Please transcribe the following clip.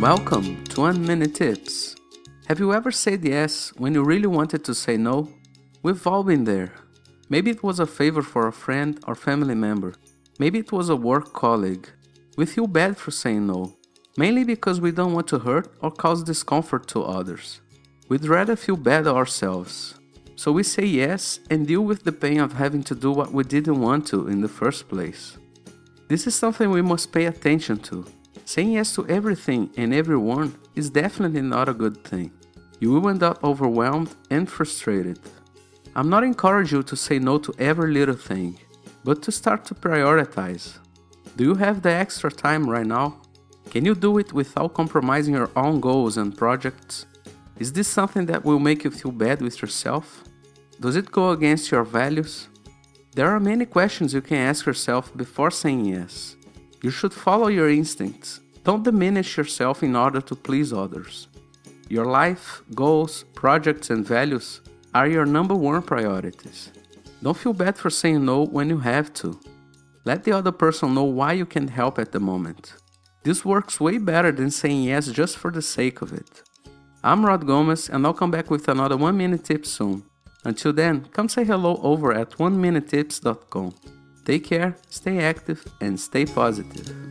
Welcome to One Minute Tips. Have you ever said yes when you really wanted to say no? We've all been there. Maybe it was a favor for a friend or family member. Maybe it was a work colleague. We feel bad for saying no, mainly because we don't want to hurt or cause discomfort to others. We'd rather feel bad ourselves. So we say yes and deal with the pain of having to do what we didn't want to in the first place. This is something we must pay attention to. Saying yes to everything and everyone is definitely not a good thing. You will end up overwhelmed and frustrated. I'm not encouraging you to say no to every little thing, but to start to prioritize. Do you have the extra time right now? Can you do it without compromising your own goals and projects? Is this something that will make you feel bad with yourself? Does it go against your values? There are many questions you can ask yourself before saying yes. You should follow your instincts. Don't diminish yourself in order to please others. Your life, goals, projects, and values are your number one priorities. Don't feel bad for saying no when you have to. Let the other person know why you can't help at the moment. This works way better than saying yes just for the sake of it. I'm Rod Gomes, and I'll come back with another 1 Minute Tip soon. Until then, come say hello over at 1minutetips.com. Take care, stay active, and stay positive.